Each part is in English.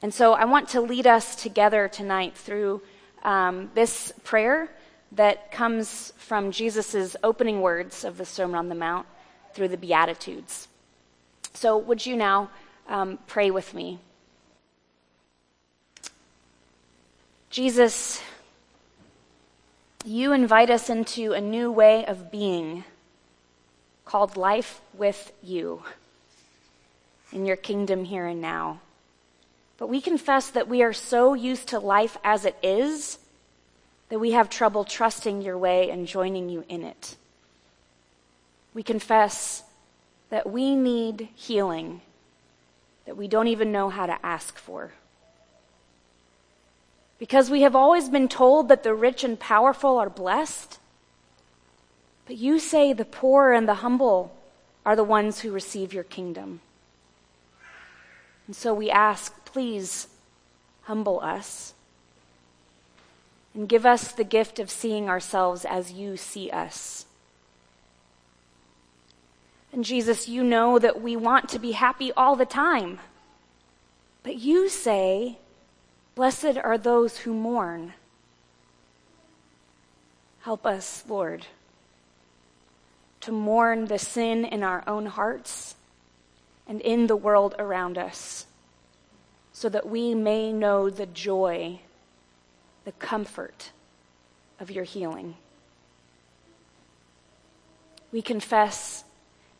And so I want to lead us together tonight through um, this prayer that comes from Jesus' opening words of the Sermon on the Mount through the Beatitudes. So, would you now um, pray with me? Jesus, you invite us into a new way of being called life with you in your kingdom here and now. But we confess that we are so used to life as it is that we have trouble trusting your way and joining you in it. We confess that we need healing that we don't even know how to ask for. Because we have always been told that the rich and powerful are blessed, but you say the poor and the humble are the ones who receive your kingdom. And so we ask, please humble us and give us the gift of seeing ourselves as you see us. And Jesus, you know that we want to be happy all the time. But you say, Blessed are those who mourn. Help us, Lord, to mourn the sin in our own hearts and in the world around us, so that we may know the joy, the comfort of your healing. We confess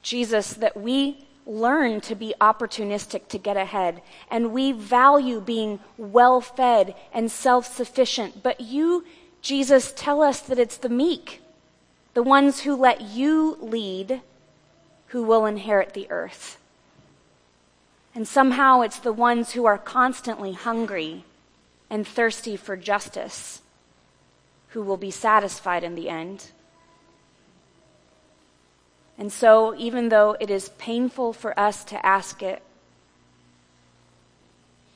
Jesus, that we learn to be opportunistic to get ahead, and we value being well fed and self sufficient. But you, Jesus, tell us that it's the meek, the ones who let you lead, who will inherit the earth. And somehow it's the ones who are constantly hungry and thirsty for justice who will be satisfied in the end. And so, even though it is painful for us to ask it,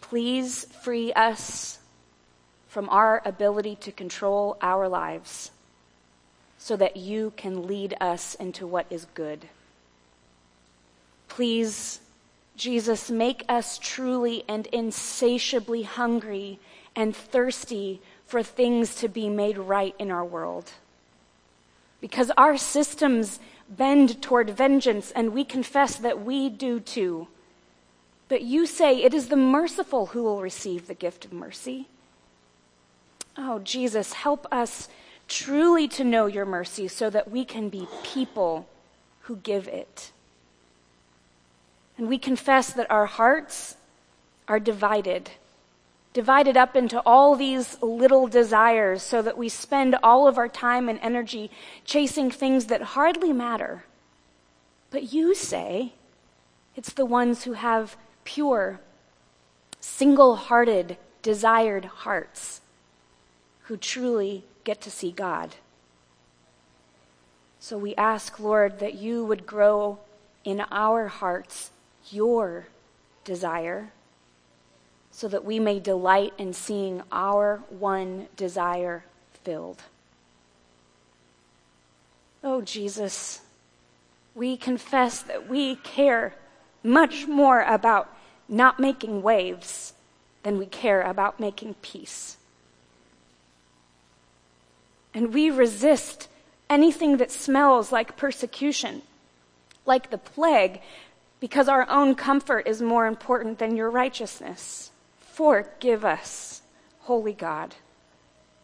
please free us from our ability to control our lives so that you can lead us into what is good. Please, Jesus, make us truly and insatiably hungry and thirsty for things to be made right in our world. Because our systems bend toward vengeance, and we confess that we do too. But you say it is the merciful who will receive the gift of mercy. Oh, Jesus, help us truly to know your mercy so that we can be people who give it. And we confess that our hearts are divided divided up into all these little desires so that we spend all of our time and energy chasing things that hardly matter. But you say it's the ones who have pure, single hearted, desired hearts who truly get to see God. So we ask, Lord, that you would grow in our hearts your desire so that we may delight in seeing our one desire filled. Oh, Jesus, we confess that we care much more about not making waves than we care about making peace. And we resist anything that smells like persecution, like the plague, because our own comfort is more important than your righteousness. Forgive us, Holy God.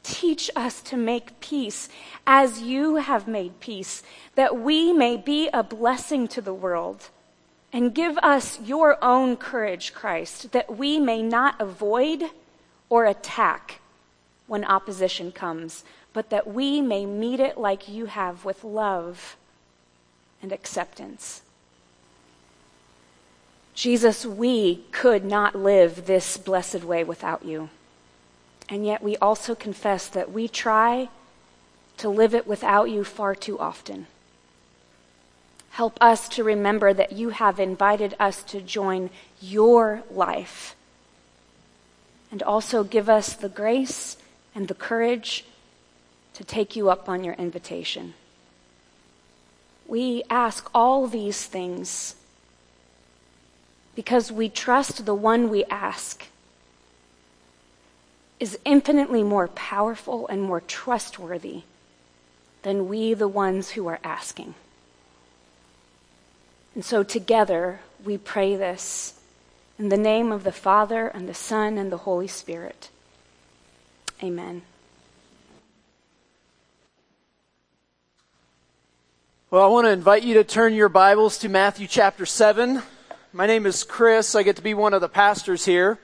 Teach us to make peace as you have made peace, that we may be a blessing to the world. And give us your own courage, Christ, that we may not avoid or attack when opposition comes, but that we may meet it like you have with love and acceptance. Jesus, we could not live this blessed way without you. And yet we also confess that we try to live it without you far too often. Help us to remember that you have invited us to join your life. And also give us the grace and the courage to take you up on your invitation. We ask all these things because we trust the one we ask is infinitely more powerful and more trustworthy than we, the ones who are asking. And so together we pray this in the name of the Father and the Son and the Holy Spirit. Amen. Well, I want to invite you to turn your Bibles to Matthew chapter 7. My name is Chris. I get to be one of the pastors here.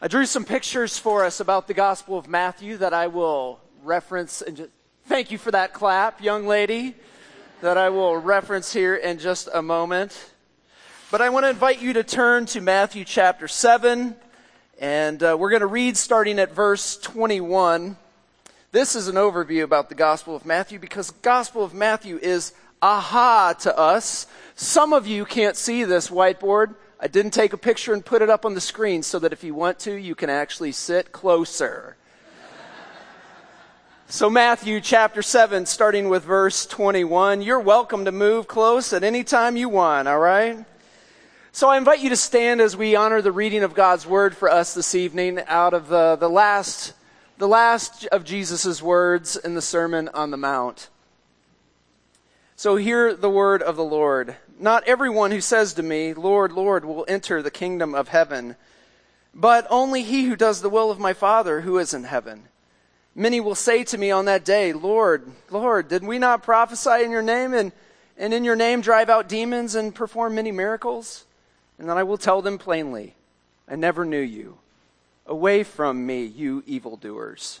I drew some pictures for us about the Gospel of Matthew that I will reference and just, thank you for that clap, young lady, that I will reference here in just a moment. But I want to invite you to turn to Matthew chapter 7, and uh, we're going to read starting at verse 21. This is an overview about the Gospel of Matthew because Gospel of Matthew is aha to us. Some of you can't see this whiteboard. I didn't take a picture and put it up on the screen so that if you want to, you can actually sit closer. So, Matthew chapter 7, starting with verse 21. You're welcome to move close at any time you want, all right? So, I invite you to stand as we honor the reading of God's word for us this evening out of the, the last the last of Jesus' words in the Sermon on the Mount. So hear the word of the Lord. Not everyone who says to me, Lord, Lord, will enter the kingdom of heaven, but only he who does the will of my Father who is in heaven. Many will say to me on that day, Lord, Lord, did we not prophesy in your name and, and in your name drive out demons and perform many miracles? And then I will tell them plainly, I never knew you. Away from me, you evildoers.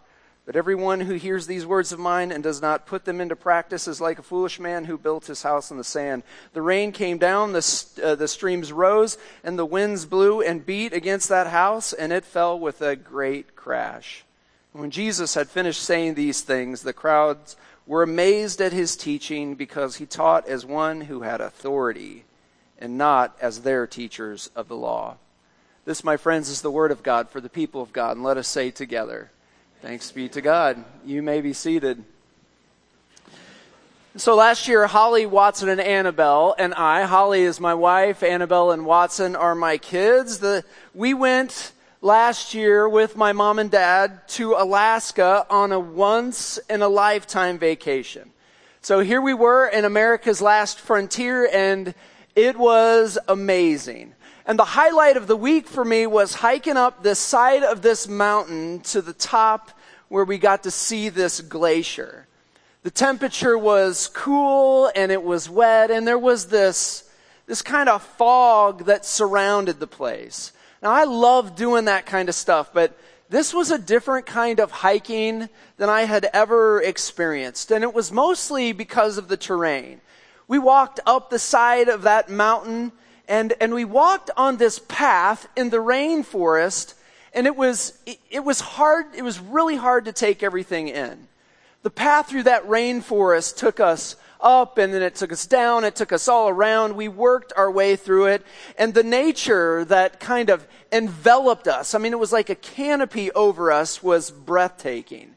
But everyone who hears these words of mine and does not put them into practice is like a foolish man who built his house on the sand. The rain came down, the, uh, the streams rose, and the winds blew and beat against that house, and it fell with a great crash. When Jesus had finished saying these things, the crowds were amazed at his teaching because he taught as one who had authority and not as their teachers of the law. This, my friends, is the word of God for the people of God, and let us say together, Thanks be to God. You may be seated. So last year, Holly, Watson, and Annabelle and I, Holly is my wife, Annabelle and Watson are my kids. The, we went last year with my mom and dad to Alaska on a once in a lifetime vacation. So here we were in America's last frontier and it was amazing. And the highlight of the week for me was hiking up the side of this mountain to the top where we got to see this glacier. The temperature was cool and it was wet and there was this, this kind of fog that surrounded the place. Now I love doing that kind of stuff, but this was a different kind of hiking than I had ever experienced. And it was mostly because of the terrain. We walked up the side of that mountain and, and we walked on this path in the rainforest, and it was, it, it was hard, it was really hard to take everything in. The path through that rainforest took us up and then it took us down, it took us all around. We worked our way through it. And the nature that kind of enveloped us, I mean, it was like a canopy over us, was breathtaking.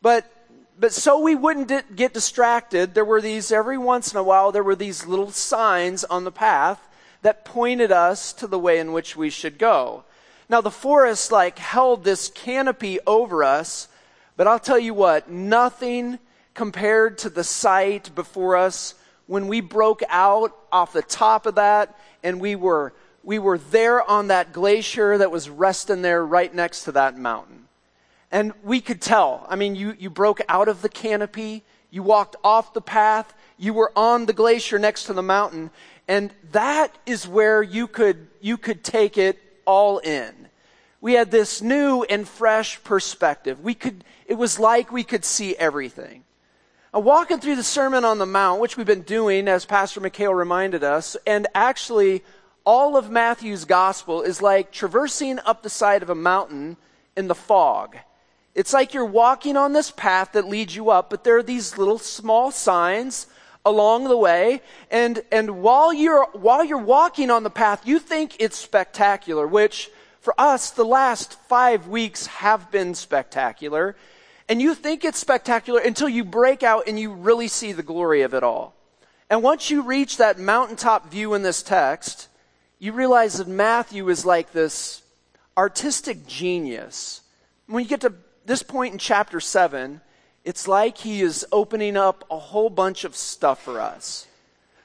But, but so we wouldn't get distracted, there were these, every once in a while, there were these little signs on the path that pointed us to the way in which we should go. Now, the forest, like, held this canopy over us, but I'll tell you what, nothing compared to the sight before us when we broke out off the top of that and we were, we were there on that glacier that was resting there right next to that mountain. And we could tell. I mean, you, you broke out of the canopy, you walked off the path, you were on the glacier next to the mountain, and that is where you could, you could take it all in. We had this new and fresh perspective. We could, it was like we could see everything. Now, walking through the Sermon on the Mount, which we've been doing, as Pastor McHale reminded us, and actually all of Matthew's gospel is like traversing up the side of a mountain in the fog. It's like you're walking on this path that leads you up, but there are these little small signs along the way and and while you're while you're walking on the path you think it's spectacular which For us, the last five weeks have been spectacular. And you think it's spectacular until you break out and you really see the glory of it all. And once you reach that mountaintop view in this text, you realize that Matthew is like this artistic genius. When you get to this point in chapter 7, it's like he is opening up a whole bunch of stuff for us.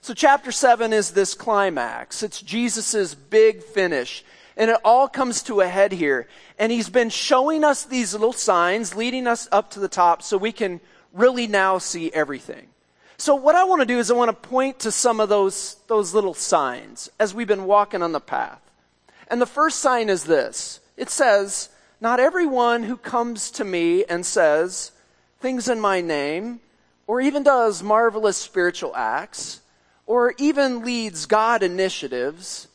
So, chapter 7 is this climax. It's Jesus' big finish. And it all comes to a head here. And he's been showing us these little signs, leading us up to the top so we can really now see everything. So, what I want to do is I want to point to some of those, those little signs as we've been walking on the path. And the first sign is this it says, Not everyone who comes to me and says things in my name, or even does marvelous spiritual acts, or even leads God initiatives,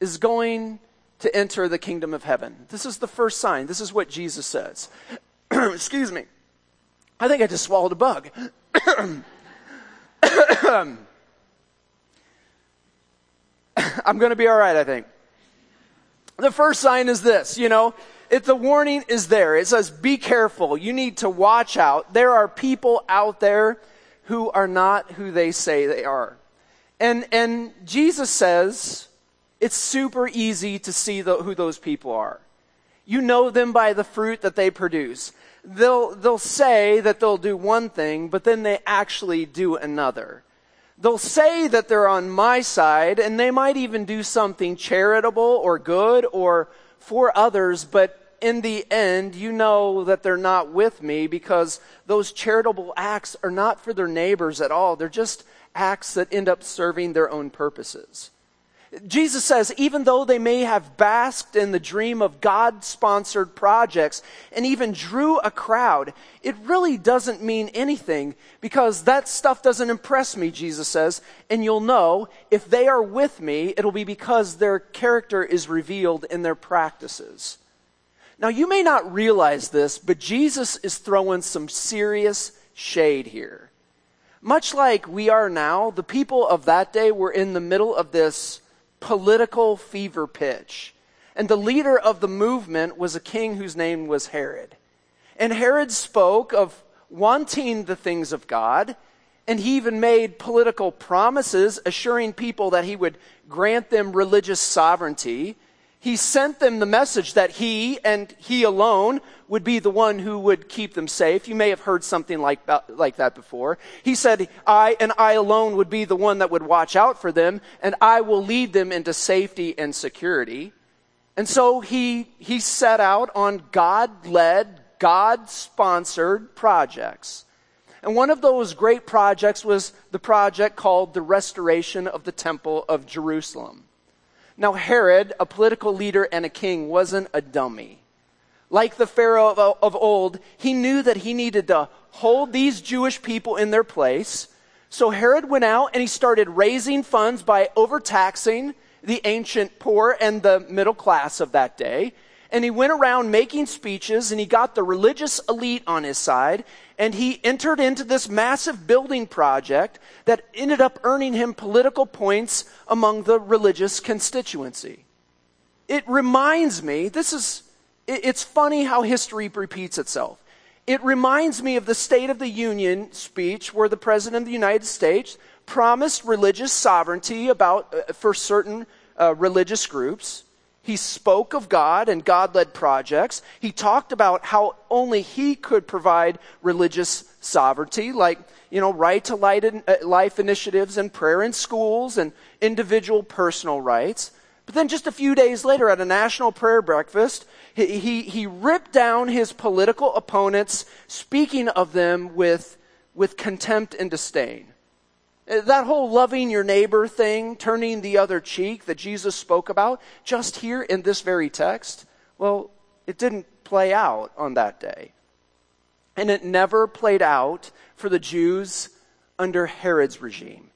is going to enter the kingdom of heaven. This is the first sign. This is what Jesus says. Excuse me. I think I just swallowed a bug. I'm going to be all right, I think. The first sign is this, you know, if the warning is there. It says, be careful. You need to watch out. There are people out there who are not who they say they are. And, and Jesus says, it's super easy to see the, who those people are. You know them by the fruit that they produce. They'll, they'll say that they'll do one thing, but then they actually do another. They'll say that they're on my side, and they might even do something charitable or good or for others, but in the end, you know that they're not with me because those charitable acts are not for their neighbors at all. They're just acts that end up serving their own purposes. Jesus says, even though they may have basked in the dream of God sponsored projects and even drew a crowd, it really doesn't mean anything because that stuff doesn't impress me, Jesus says. And you'll know if they are with me, it'll be because their character is revealed in their practices. Now, you may not realize this, but Jesus is throwing some serious shade here. Much like we are now, the people of that day were in the middle of this political fever pitch. And the leader of the movement was a king whose name was Herod. And Herod spoke of wanting the things of God, and he even made political promises assuring people that he would grant them religious sovereignty he sent them the message that he and he alone would be the one who would keep them safe. You may have heard something like that, like that before. He said, I and I alone would be the one that would watch out for them, and I will lead them into safety and security. And so he, he set out on God led, God sponsored projects. And one of those great projects was the project called the restoration of the Temple of Jerusalem. Now, Herod, a political leader and a king, wasn't a dummy. Like the Pharaoh of, of old, he knew that he needed to hold these Jewish people in their place. So Herod went out and he started raising funds by overtaxing the ancient poor and the middle class of that day. And he went around making speeches and he got the religious elite on his side and he entered into this massive building project that ended up earning him political points among the religious constituency. It reminds me, this is, it's funny how history repeats itself. It reminds me of the State of the Union speech where the President of the United States promised religious sovereignty about, uh, for certain uh, religious groups. He spoke of God and God led projects. He talked about how only He could provide religious sovereignty, like, you know, right to uh, life initiatives and prayer in schools and individual personal rights. But then just a few days later at a national prayer breakfast, he, he, he ripped down his political opponents, speaking of them with, with contempt and disdain. That whole loving your neighbor thing, turning the other cheek that Jesus spoke about, just here in this very text, well, it didn't play out on that day. And it never played out for the Jews under Herod's regime.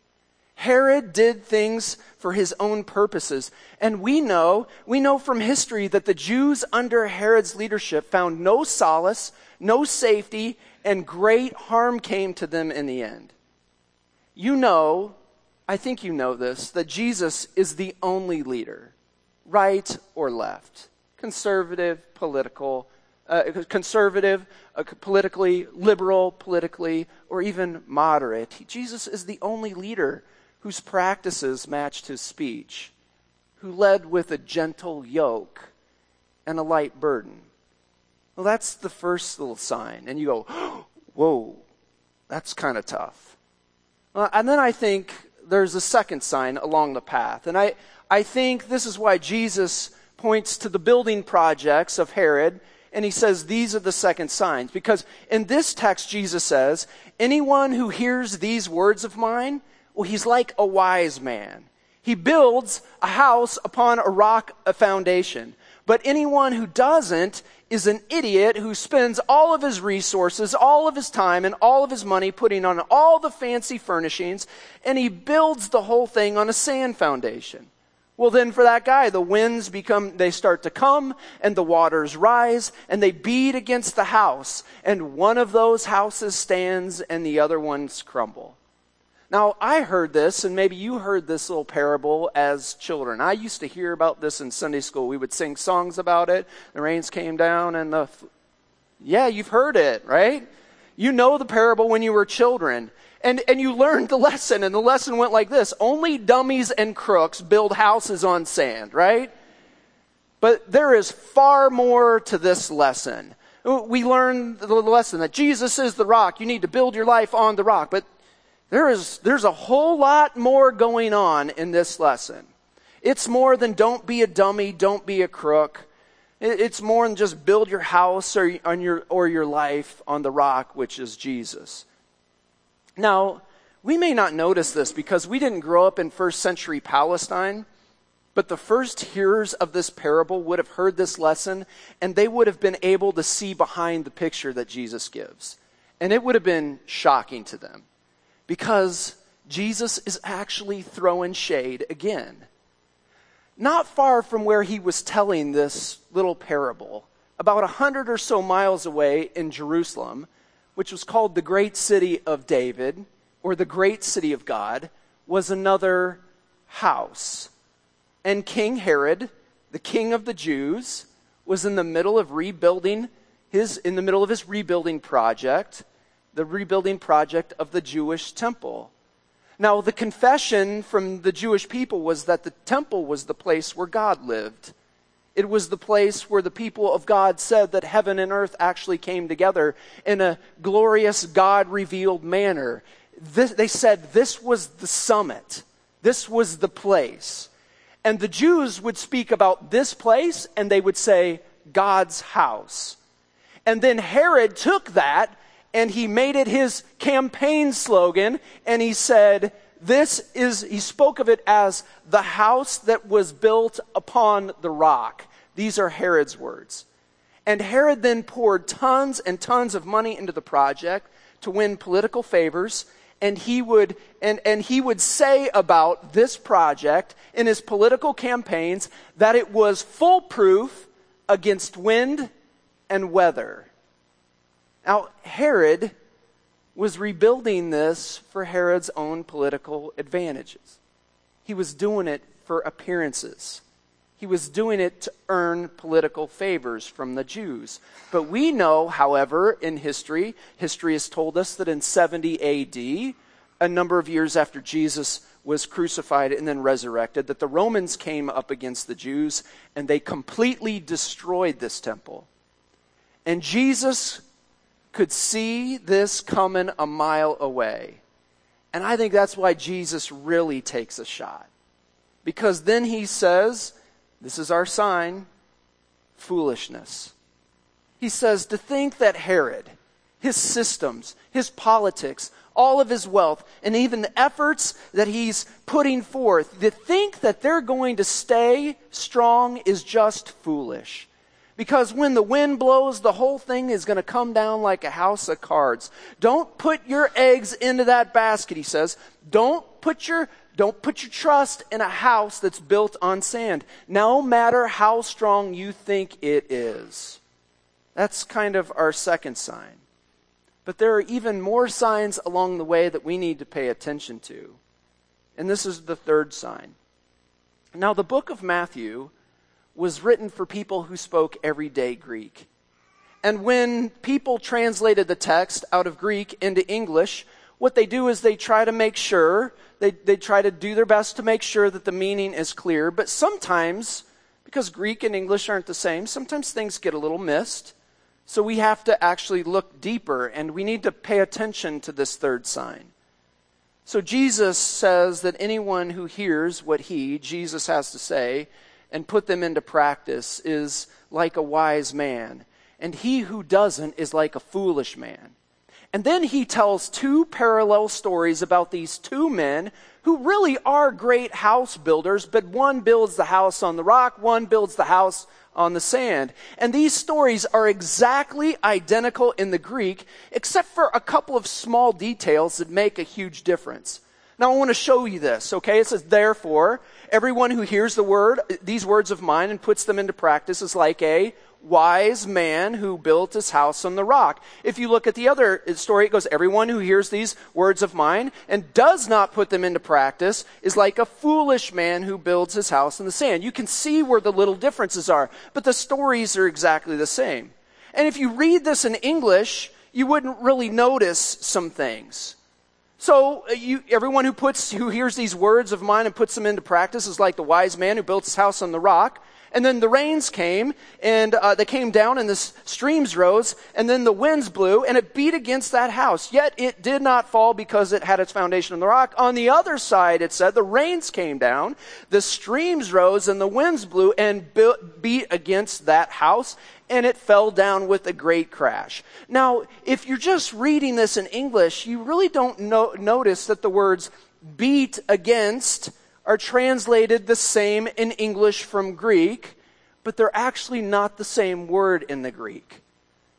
Herod did things for his own purposes. And we know, we know from history that the Jews under Herod's leadership found no solace, no safety, and great harm came to them in the end. You know, I think you know this, that Jesus is the only leader, right or left. conservative, political, uh, conservative, uh, politically, liberal, politically, or even moderate. Jesus is the only leader whose practices matched his speech, who led with a gentle yoke and a light burden. Well, that's the first little sign. And you go, whoa, that's kind of tough. Uh, and then I think there's a second sign along the path. And I, I think this is why Jesus points to the building projects of Herod and he says these are the second signs. Because in this text, Jesus says, anyone who hears these words of mine, well, he's like a wise man. He builds a house upon a rock, a foundation. But anyone who doesn't is an idiot who spends all of his resources, all of his time, and all of his money putting on all the fancy furnishings, and he builds the whole thing on a sand foundation. Well, then for that guy, the winds become, they start to come and the waters rise and they beat against the house and one of those houses stands and the other ones crumble. Now, I heard this, and maybe you heard this little parable as children. I used to hear about this in Sunday school. We would sing songs about it. The rains came down, and the. Yeah, you've heard it, right? You know the parable when you were children. And, and you learned the lesson, and the lesson went like this Only dummies and crooks build houses on sand, right? But there is far more to this lesson. We learn the lesson that Jesus is the rock. You need to build your life on the rock. But there is, there's a whole lot more going on in this lesson. It's more than don't be a dummy, don't be a crook. It's more than just build your house or, on your, or your life on the rock, which is Jesus. Now, we may not notice this because we didn't grow up in first century Palestine, but the first hearers of this parable would have heard this lesson and they would have been able to see behind the picture that Jesus gives. And it would have been shocking to them because Jesus is actually throwing shade again. Not far from where he was telling this little parable, about a hundred or so miles away in Jerusalem, which was called the great city of David, or the great city of God, was another house. And King Herod, the king of the Jews, was in the middle of rebuilding his, in the middle of his rebuilding project, the rebuilding project of the Jewish temple. Now, the confession from the Jewish people was that the temple was the place where God lived. It was the place where the people of God said that heaven and earth actually came together in a glorious God revealed manner. This, they said this was the summit, this was the place. And the Jews would speak about this place and they would say, God's house. And then Herod took that and he made it his campaign slogan and he said, this is, he spoke of it as the house that was built upon the rock. These are Herod's words. And Herod then poured tons and tons of money into the project to win political favors. And he would, and, and he would say about this project in his political campaigns that it was foolproof against wind and weather. Now, Herod was rebuilding this for Herod's own political advantages. He was doing it for appearances. He was doing it to earn political favors from the Jews. But we know, however, in history, history has told us that in 70 AD, a number of years after Jesus was crucified and then resurrected, that the Romans came up against the Jews and they completely destroyed this temple. And Jesus could see this coming a mile away. And I think that's why Jesus really takes a shot. Because then he says, This is our sign foolishness. He says, To think that Herod, his systems, his politics, all of his wealth, and even the efforts that he's putting forth, to think that they're going to stay strong is just foolish. Because when the wind blows, the whole thing is going to come down like a house of cards. Don't put your eggs into that basket, he says. Don't put your don't put your trust in a house that's built on sand, no matter how strong you think it is. That's kind of our second sign. But there are even more signs along the way that we need to pay attention to. And this is the third sign. Now, the book of Matthew was written for people who spoke everyday Greek. And when people translated the text out of Greek into English, what they do is they try to make sure, they, they try to do their best to make sure that the meaning is clear. But sometimes, because Greek and English aren't the same, sometimes things get a little missed. So we have to actually look deeper and we need to pay attention to this third sign. So Jesus says that anyone who hears what he, Jesus, has to say and put them into practice is like a wise man, and he who doesn't is like a foolish man. And then he tells two parallel stories about these two men who really are great house builders, but one builds the house on the rock, one builds the house on the sand. And these stories are exactly identical in the Greek, except for a couple of small details that make a huge difference. Now I want to show you this, okay? It says, therefore, everyone who hears the word, these words of mine and puts them into practice is like a wise man who built his house on the rock. If you look at the other story, it goes, Everyone who hears these words of mine and does not put them into practice is like a foolish man who builds his house in the sand. You can see where the little differences are, but the stories are exactly the same. And if you read this in English, you wouldn't really notice some things. So uh, you, everyone who puts, who hears these words of mine and puts them into practice is like the wise man who built his house on the rock. And then the rains came, and uh, they came down, and the streams rose, and then the winds blew, and it beat against that house. Yet it did not fall because it had its foundation in the rock. On the other side, it said, the rains came down, the streams rose, and the winds blew and beat against that house, and it fell down with a great crash. Now, if you're just reading this in English, you really don't no- notice that the words beat against are translated the same in English from Greek, but they're actually not the same word in the Greek.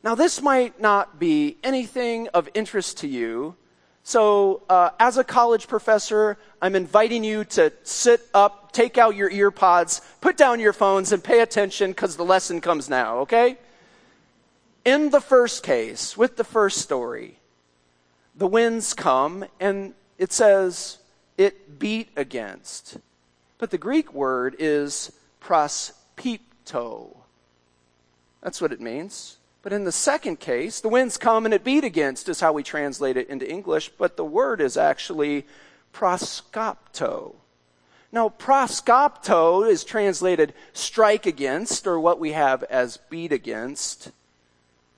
Now, this might not be anything of interest to you. So, uh, as a college professor, I'm inviting you to sit up, take out your earpods, put down your phones, and pay attention because the lesson comes now, okay? In the first case, with the first story, the winds come and it says, it beat against. But the Greek word is prospepto. That's what it means. But in the second case, the winds come and it beat against is how we translate it into English, but the word is actually proskopto. Now, proskopto is translated strike against, or what we have as beat against.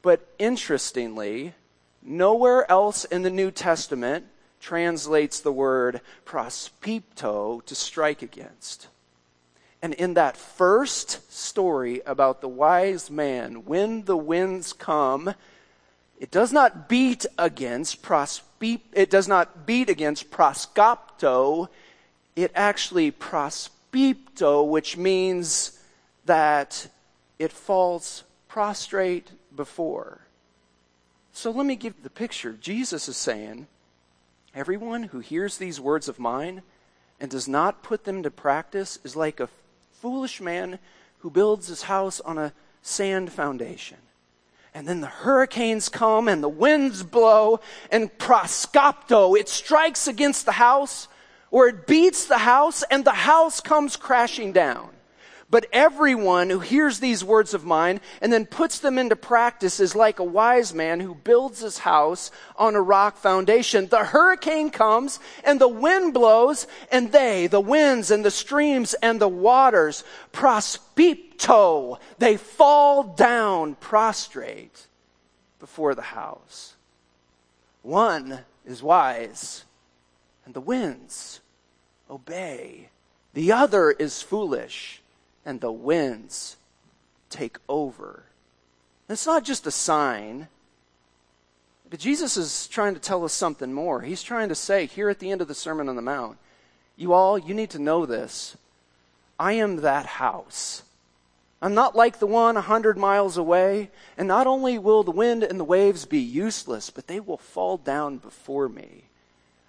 But interestingly, nowhere else in the New Testament translates the word prospepto to strike against. And in that first story about the wise man, when the winds come, it does not beat against prospep, it does not beat against proskopto, it actually prospepto, which means that it falls prostrate before. So let me give you the picture. Jesus is saying, Everyone who hears these words of mine and does not put them to practice is like a foolish man who builds his house on a sand foundation. And then the hurricanes come and the winds blow and proskopto, it strikes against the house or it beats the house and the house comes crashing down. But everyone who hears these words of mine and then puts them into practice is like a wise man who builds his house on a rock foundation. The hurricane comes and the wind blows and they, the winds and the streams and the waters, prospepto, they fall down prostrate before the house. One is wise and the winds obey. The other is foolish and the winds take over. It's not just a sign, but Jesus is trying to tell us something more. He's trying to say here at the end of the Sermon on the Mount, you all, you need to know this. I am that house. I'm not like the one a hundred miles away, and not only will the wind and the waves be useless, but they will fall down before me.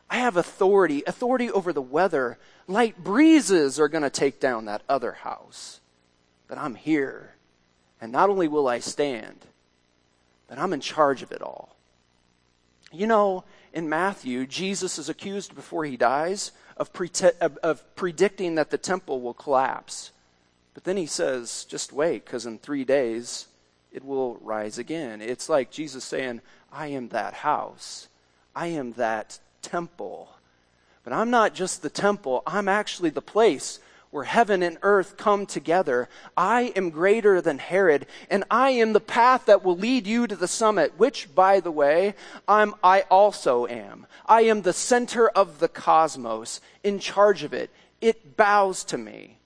I have authority, authority over the weather. Light breezes are going to take down that other house. But I'm here. And not only will I stand, but I'm in charge of it all. You know, in Matthew, Jesus is accused before he dies of, of predicting that the temple will collapse. But then he says, just wait, because in three days it will rise again. It's like Jesus saying, I am that house, I am that temple. But I'm not just the temple, I'm actually the place where heaven and earth come together. I am greater than Herod, and I am the path that will lead you to the summit, which, by the way, I'm, I also am. I am the center of the cosmos, in charge of it. It bows to me.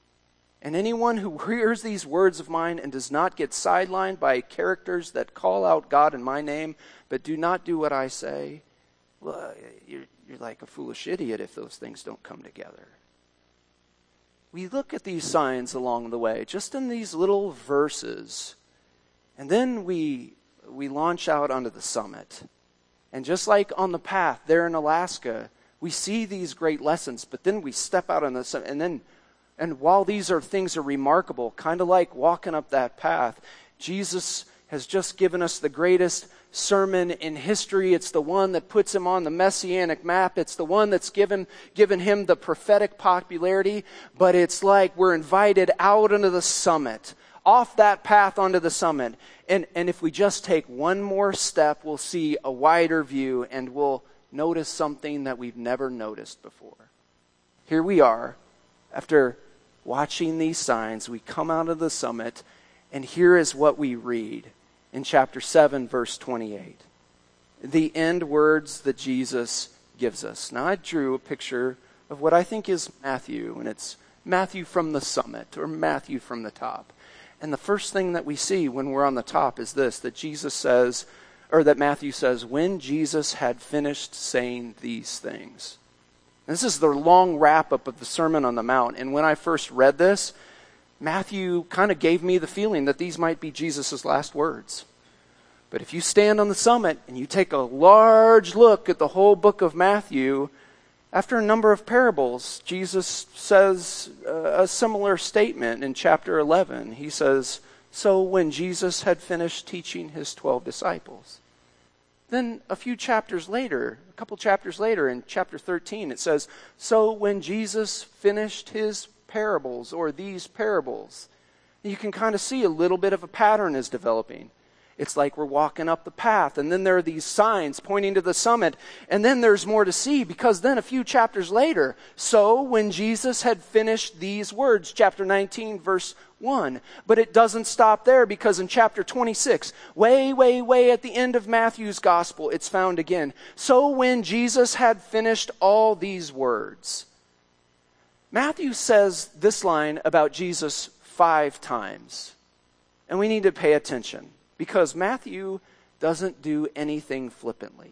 And anyone who hears these words of mine and does not get sidelined by characters that call out God in my name, but do not do what I say, well, you're, you're like a foolish idiot if those things don't come together we look at these signs along the way, just in these little verses, and then we, we launch out onto the summit. And just like on the path there in Alaska, we see these great lessons, but then we step out on the summit, and then, and while these are things are remarkable, kind of like walking up that path, Jesus has just given us the greatest sermon in history. It's the one that puts him on the messianic map. It's the one that's given, given him the prophetic popularity. But it's like we're invited out onto the summit, off that path onto the summit. And, and if we just take one more step, we'll see a wider view and we'll notice something that we've never noticed before. Here we are, after watching these signs, we come out of the summit, and here is what we read in chapter 7, verse 28. The end words that Jesus gives us. Now, I drew a picture of what I think is Matthew, and it's Matthew from the summit or Matthew from the top. And the first thing that we see when we're on the top is this that Jesus says, or that Matthew says, when Jesus had finished saying these things. And this is the long wrap up of the Sermon on the Mount. And when I first read this, Matthew kind of gave me the feeling that these might be Jesus' last words. But if you stand on the summit and you take a large look at the whole book of Matthew, after a number of parables, Jesus says uh, a similar statement in chapter 11. He says, So when Jesus had finished teaching his 12 disciples, then a few chapters later, a couple chapters later in chapter 13, it says, So when Jesus finished his parables or these parables. You can kind of see a little bit of a pattern is developing. It's like we're walking up the path, and then there are these signs pointing to the summit, and then there's more to see because then a few chapters later, so when Jesus had finished these words, chapter 19, verse 1. But it doesn't stop there because in chapter 26, way, way, way at the end of Matthew's gospel, it's found again. So when Jesus had finished all these words, Matthew says this line about Jesus five times. And we need to pay attention because Matthew doesn't do anything flippantly.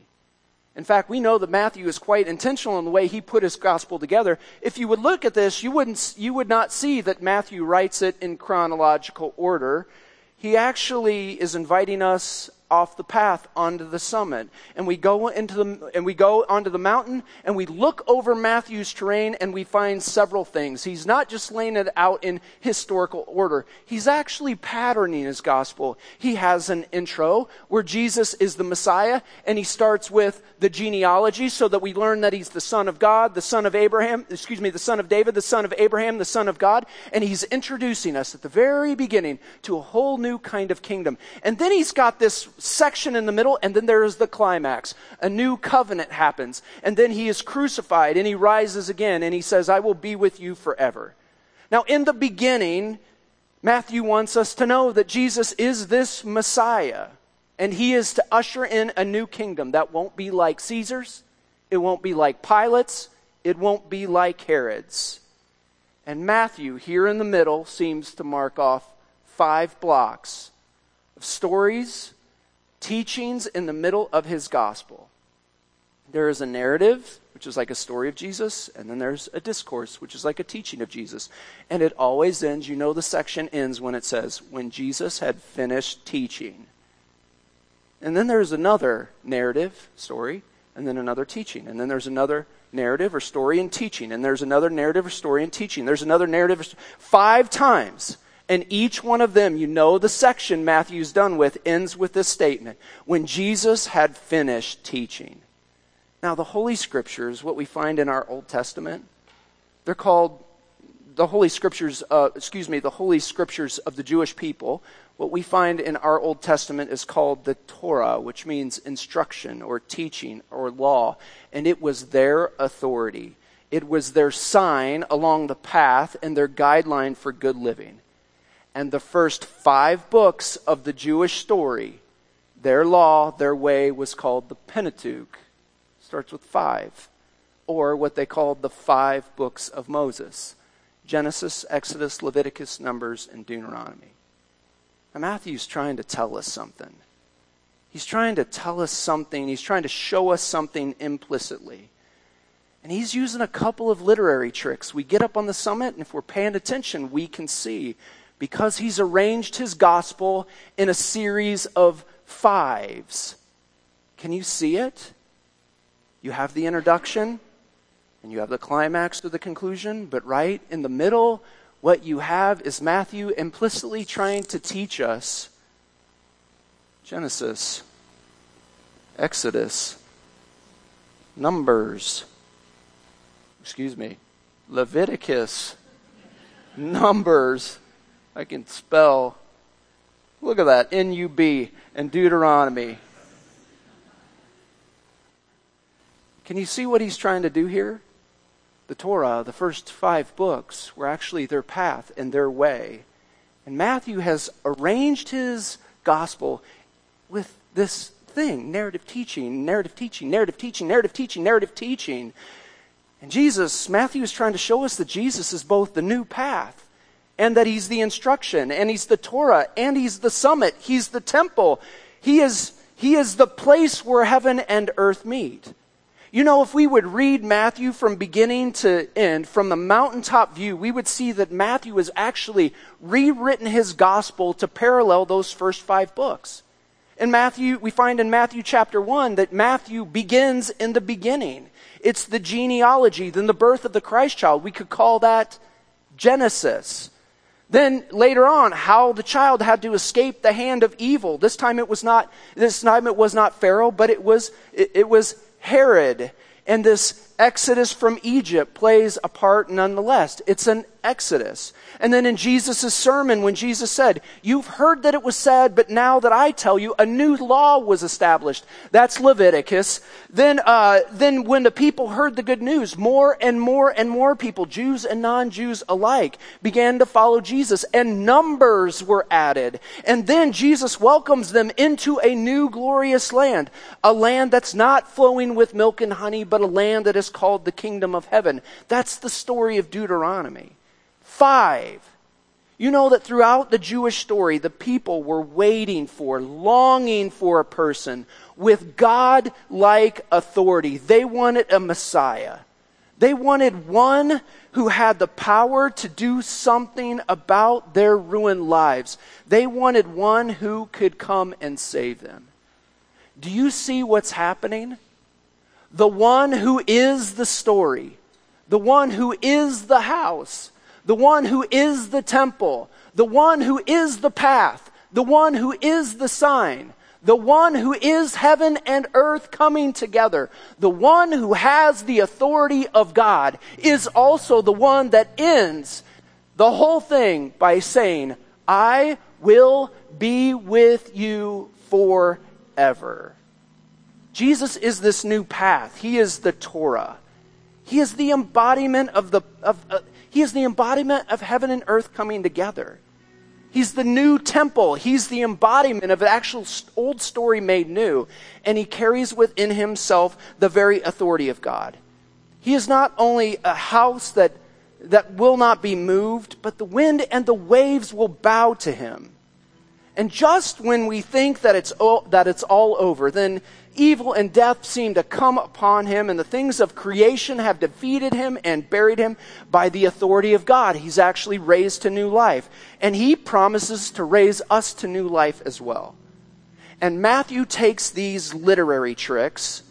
In fact, we know that Matthew is quite intentional in the way he put his gospel together. If you would look at this, you, wouldn't, you would not see that Matthew writes it in chronological order. He actually is inviting us off the path onto the summit and we go into the and we go onto the mountain and we look over Matthew's terrain and we find several things. He's not just laying it out in historical order. He's actually patterning his gospel. He has an intro where Jesus is the Messiah and he starts with the genealogy so that we learn that he's the son of God, the son of Abraham, excuse me, the son of David, the son of Abraham, the son of God, and he's introducing us at the very beginning to a whole new kind of kingdom. And then he's got this section in the middle, and then there is the climax. A new covenant happens, and then he is crucified, and he rises again, and he says, I will be with you forever. Now, in the beginning, Matthew wants us to know that Jesus is this Messiah, and he is to usher in a new kingdom that won't be like Caesar's, it won't be like Pilate's, it won't be like Herod's. And Matthew, here in the middle, seems to mark off five blocks of stories teachings in the middle of his gospel. There is a narrative, which is like a story of Jesus, and then there's a discourse, which is like a teaching of Jesus. And it always ends, you know, the section ends when it says, when Jesus had finished teaching. And then there's another narrative, story, and then another teaching. And then there's another narrative or story and teaching. And there's another narrative or story and teaching. There's another narrative. Five times and each one of them, you know the section Matthew's done with, ends with this statement when Jesus had finished teaching. Now, the Holy Scriptures, what we find in our Old Testament, they're called the Holy Scriptures, uh, excuse me, the Holy Scriptures of the Jewish people, what we find in our Old Testament is called the Torah, which means instruction or teaching or law. And it was their authority. It was their sign along the path and their guideline for good living. And the first five books of the Jewish story, their law, their way was called the Pentateuch. Starts with five. Or what they called the five books of Moses Genesis, Exodus, Leviticus, Numbers, and Deuteronomy. Now, Matthew's trying to tell us something. He's trying to tell us something. He's trying to show us something implicitly. And he's using a couple of literary tricks. We get up on the summit, and if we're paying attention, we can see because he's arranged his gospel in a series of fives. Can you see it? You have the introduction, and you have the climax to the conclusion, but right in the middle, what you have is Matthew implicitly trying to teach us Genesis, Exodus, Numbers, excuse me, Leviticus, Numbers. I can spell. Look at that, N U B, and Deuteronomy. Can you see what he's trying to do here? the Torah, the first five books, were actually their path and their way. And Matthew has arranged his gospel with this thing narrative teaching, narrative teaching, narrative teaching, narrative teaching, narrative teaching. And Jesus, Matthew is trying to show us that Jesus is both the new path and that he's the instruction and he's the Torah and he's the summit, he's the temple. He is, he is the place where heaven and earth meet. You know, if we would read Matthew from beginning to end, from the mountaintop view, we would see that Matthew has actually rewritten his gospel to parallel those first five books. In Matthew, we find in Matthew chapter 1 that Matthew begins in the beginning. It's the genealogy, then the birth of the Christ child. We could call that Genesis. Then later on, how the child had to escape the hand of evil. This time it was not, this time it was not Pharaoh, but it was, it, it was Herod. And this exodus from Egypt plays a part nonetheless. It's an exodus. And then in Jesus' sermon, when Jesus said, You've heard that it was said, but now that I tell you, a new law was established. That's Leviticus. Then, uh, then when the people heard the good news, more and more and more people, Jews and non Jews alike, began to follow Jesus, and numbers were added. And then Jesus welcomes them into a new glorious land, a land that's not flowing with milk and honey, but a land that called the kingdom of heaven. That's the story of Deuteronomy. Five. You know that throughout the Jewish story, the people were waiting for, longing for a person with God like authority. They wanted a Messiah. They wanted one who had the power to do something about their ruined lives. They wanted one who could come and save them. Do you see what's happening? The one who is the story, the one who is the house, the one who is the temple, the one who is the path, the one who is the sign, the one who is heaven and earth coming together, the one who has the authority of God, is also the one that ends the whole thing by saying, I will be with you forever. Jesus is this new path. He is the Torah. He is the embodiment of the of, uh, he is the embodiment of heaven and earth coming together. He's the new temple. He's the embodiment of the actual old story made new. And he carries within himself the very authority of God. He is not only a house that, that will not be moved, but the wind and the waves will bow to him. And just when we think that it's, all, that it's all over, then evil and death seem to come upon him, and the things of creation have defeated him and buried him by the authority of God. He's actually raised to new life. And he promises to raise us to new life as well. And Matthew takes these literary tricks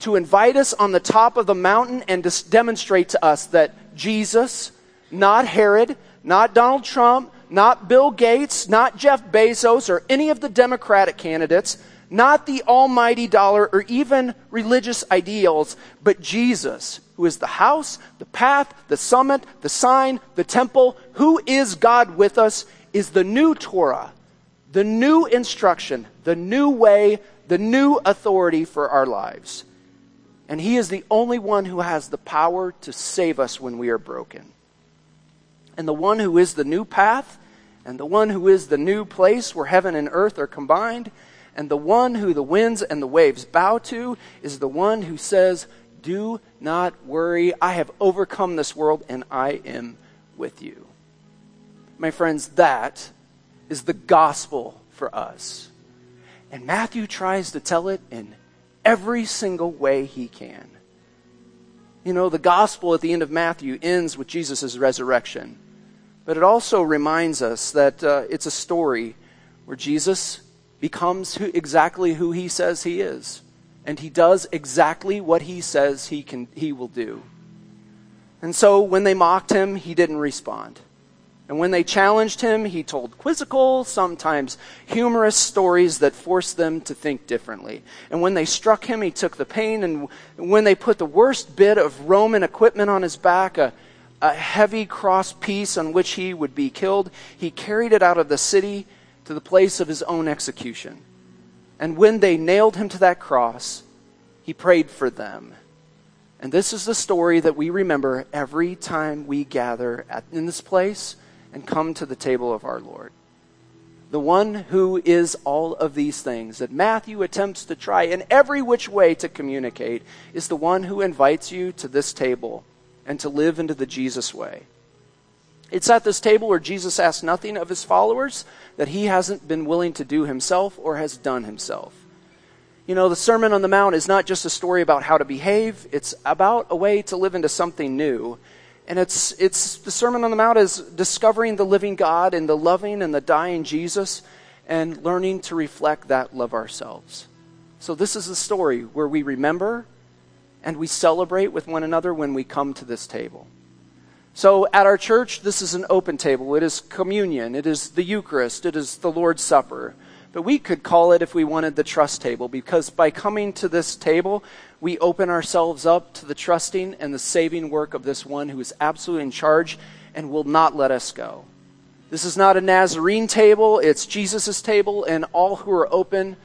to invite us on the top of the mountain and to demonstrate to us that Jesus, not Herod, not Donald Trump, not Bill Gates, not Jeff Bezos, or any of the Democratic candidates, not the almighty dollar or even religious ideals, but Jesus, who is the house, the path, the summit, the sign, the temple, who is God with us, is the new Torah, the new instruction, the new way, the new authority for our lives. And He is the only one who has the power to save us when we are broken. And the one who is the new path, and the one who is the new place where heaven and earth are combined, and the one who the winds and the waves bow to is the one who says, Do not worry, I have overcome this world and I am with you. My friends, that is the gospel for us. And Matthew tries to tell it in every single way he can. You know, the gospel at the end of Matthew ends with Jesus' resurrection. But it also reminds us that uh, it's a story where Jesus becomes who, exactly who he says he is. And he does exactly what he says he, can, he will do. And so when they mocked him, he didn't respond. And when they challenged him, he told quizzical, sometimes humorous stories that forced them to think differently. And when they struck him, he took the pain. And when they put the worst bit of Roman equipment on his back, a, a heavy cross piece on which he would be killed, he carried it out of the city to the place of his own execution. And when they nailed him to that cross, he prayed for them. And this is the story that we remember every time we gather at, in this place and come to the table of our Lord. The one who is all of these things that Matthew attempts to try in every which way to communicate is the one who invites you to this table and to live into the Jesus way. It's at this table where Jesus asks nothing of his followers that he hasn't been willing to do himself or has done himself. You know, the Sermon on the Mount is not just a story about how to behave, it's about a way to live into something new and it's, it's the Sermon on the Mount is discovering the living God and the loving and the dying Jesus and learning to reflect that love ourselves. So, this is the story where we remember and we celebrate with one another when we come to this table. So, at our church, this is an open table. It is communion, it is the Eucharist, it is the Lord's Supper. But we could call it, if we wanted, the trust table, because by coming to this table, we open ourselves up to the trusting and the saving work of this one who is absolutely in charge and will not let us go. This is not a Nazarene table, it's Jesus' table, and all who are open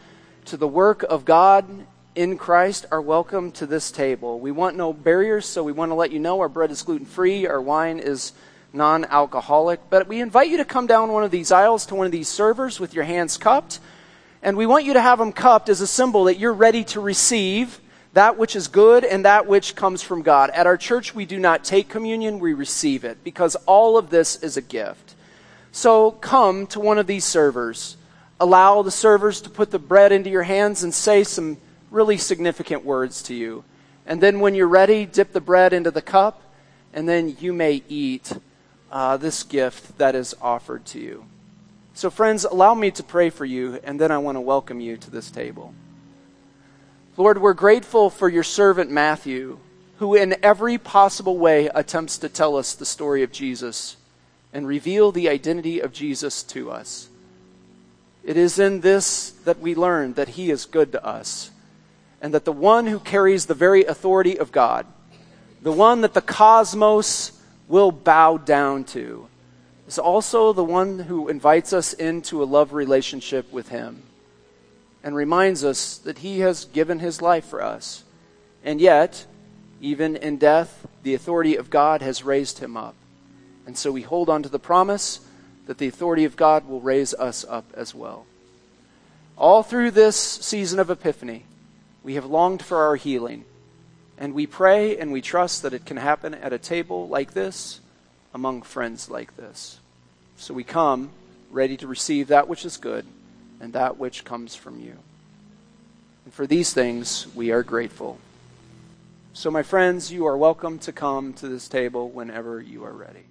to the work of God in Christ are welcome to this table. We want no barriers, so we want to let you know our bread is gluten free, our wine is non alcoholic. But we invite you to come down one of these aisles to one of these servers with your hands cupped. And we want you to have them cupped as a symbol that you're ready to receive that which is good and that which comes from God. At our church, we do not take communion, we receive it because all of this is a gift. So come to one of these servers. Allow the servers to put the bread into your hands and say some really significant words to you. And then when you're ready, dip the bread into the cup, and then you may eat uh, this gift that is offered to you. So, friends, allow me to pray for you, and then I want to welcome you to this table. Lord, we're grateful for your servant Matthew, who in every possible way attempts to tell us the story of Jesus and reveal the identity of Jesus to us. It is in this that we learn that he is good to us and that the one who carries the very authority of God, the one that the cosmos will bow down to is also the one who invites us into a love relationship with Him and reminds us that He has given His life for us. And yet, even in death, the authority of God has raised Him up. And so we hold on to the promise that the authority of God will raise us up as well. All through this season of Epiphany, we have longed for our healing. And we pray and we trust that it can happen at a table like this, among friends like this. So we come ready to receive that which is good and that which comes from you. And for these things, we are grateful. So, my friends, you are welcome to come to this table whenever you are ready.